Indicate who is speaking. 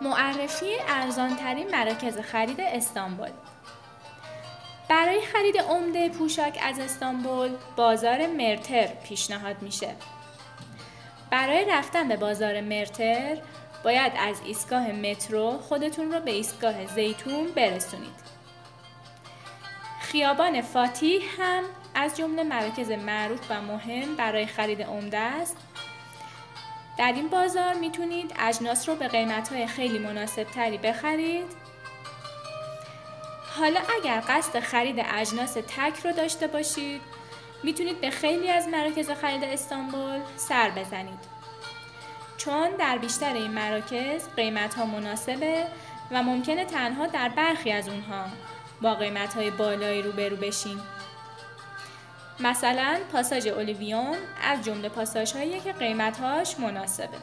Speaker 1: معرفی ارزانترین مراکز خرید استانبول. برای خرید عمده پوشاک از استانبول بازار مرتر پیشنهاد میشه. برای رفتن به بازار مرتر باید از ایستگاه مترو خودتون رو به ایستگاه زیتون برسونید. خیابان فاتیح هم از جمله مراکز معروف و مهم برای خرید عمده است. در این بازار می‌تونید اجناس رو به قیمت خیلی مناسب تری بخرید. حالا اگر قصد خرید اجناس تک رو داشته باشید می‌تونید به خیلی از مراکز خرید استانبول سر بزنید. چون در بیشتر این مراکز قیمت ها مناسبه و ممکنه تنها در برخی از اونها با قیمت های بالایی روبرو بشین. مثلا پاساژ اولیویون از جمله پاساژ هایی که قیمتهاش مناسبه.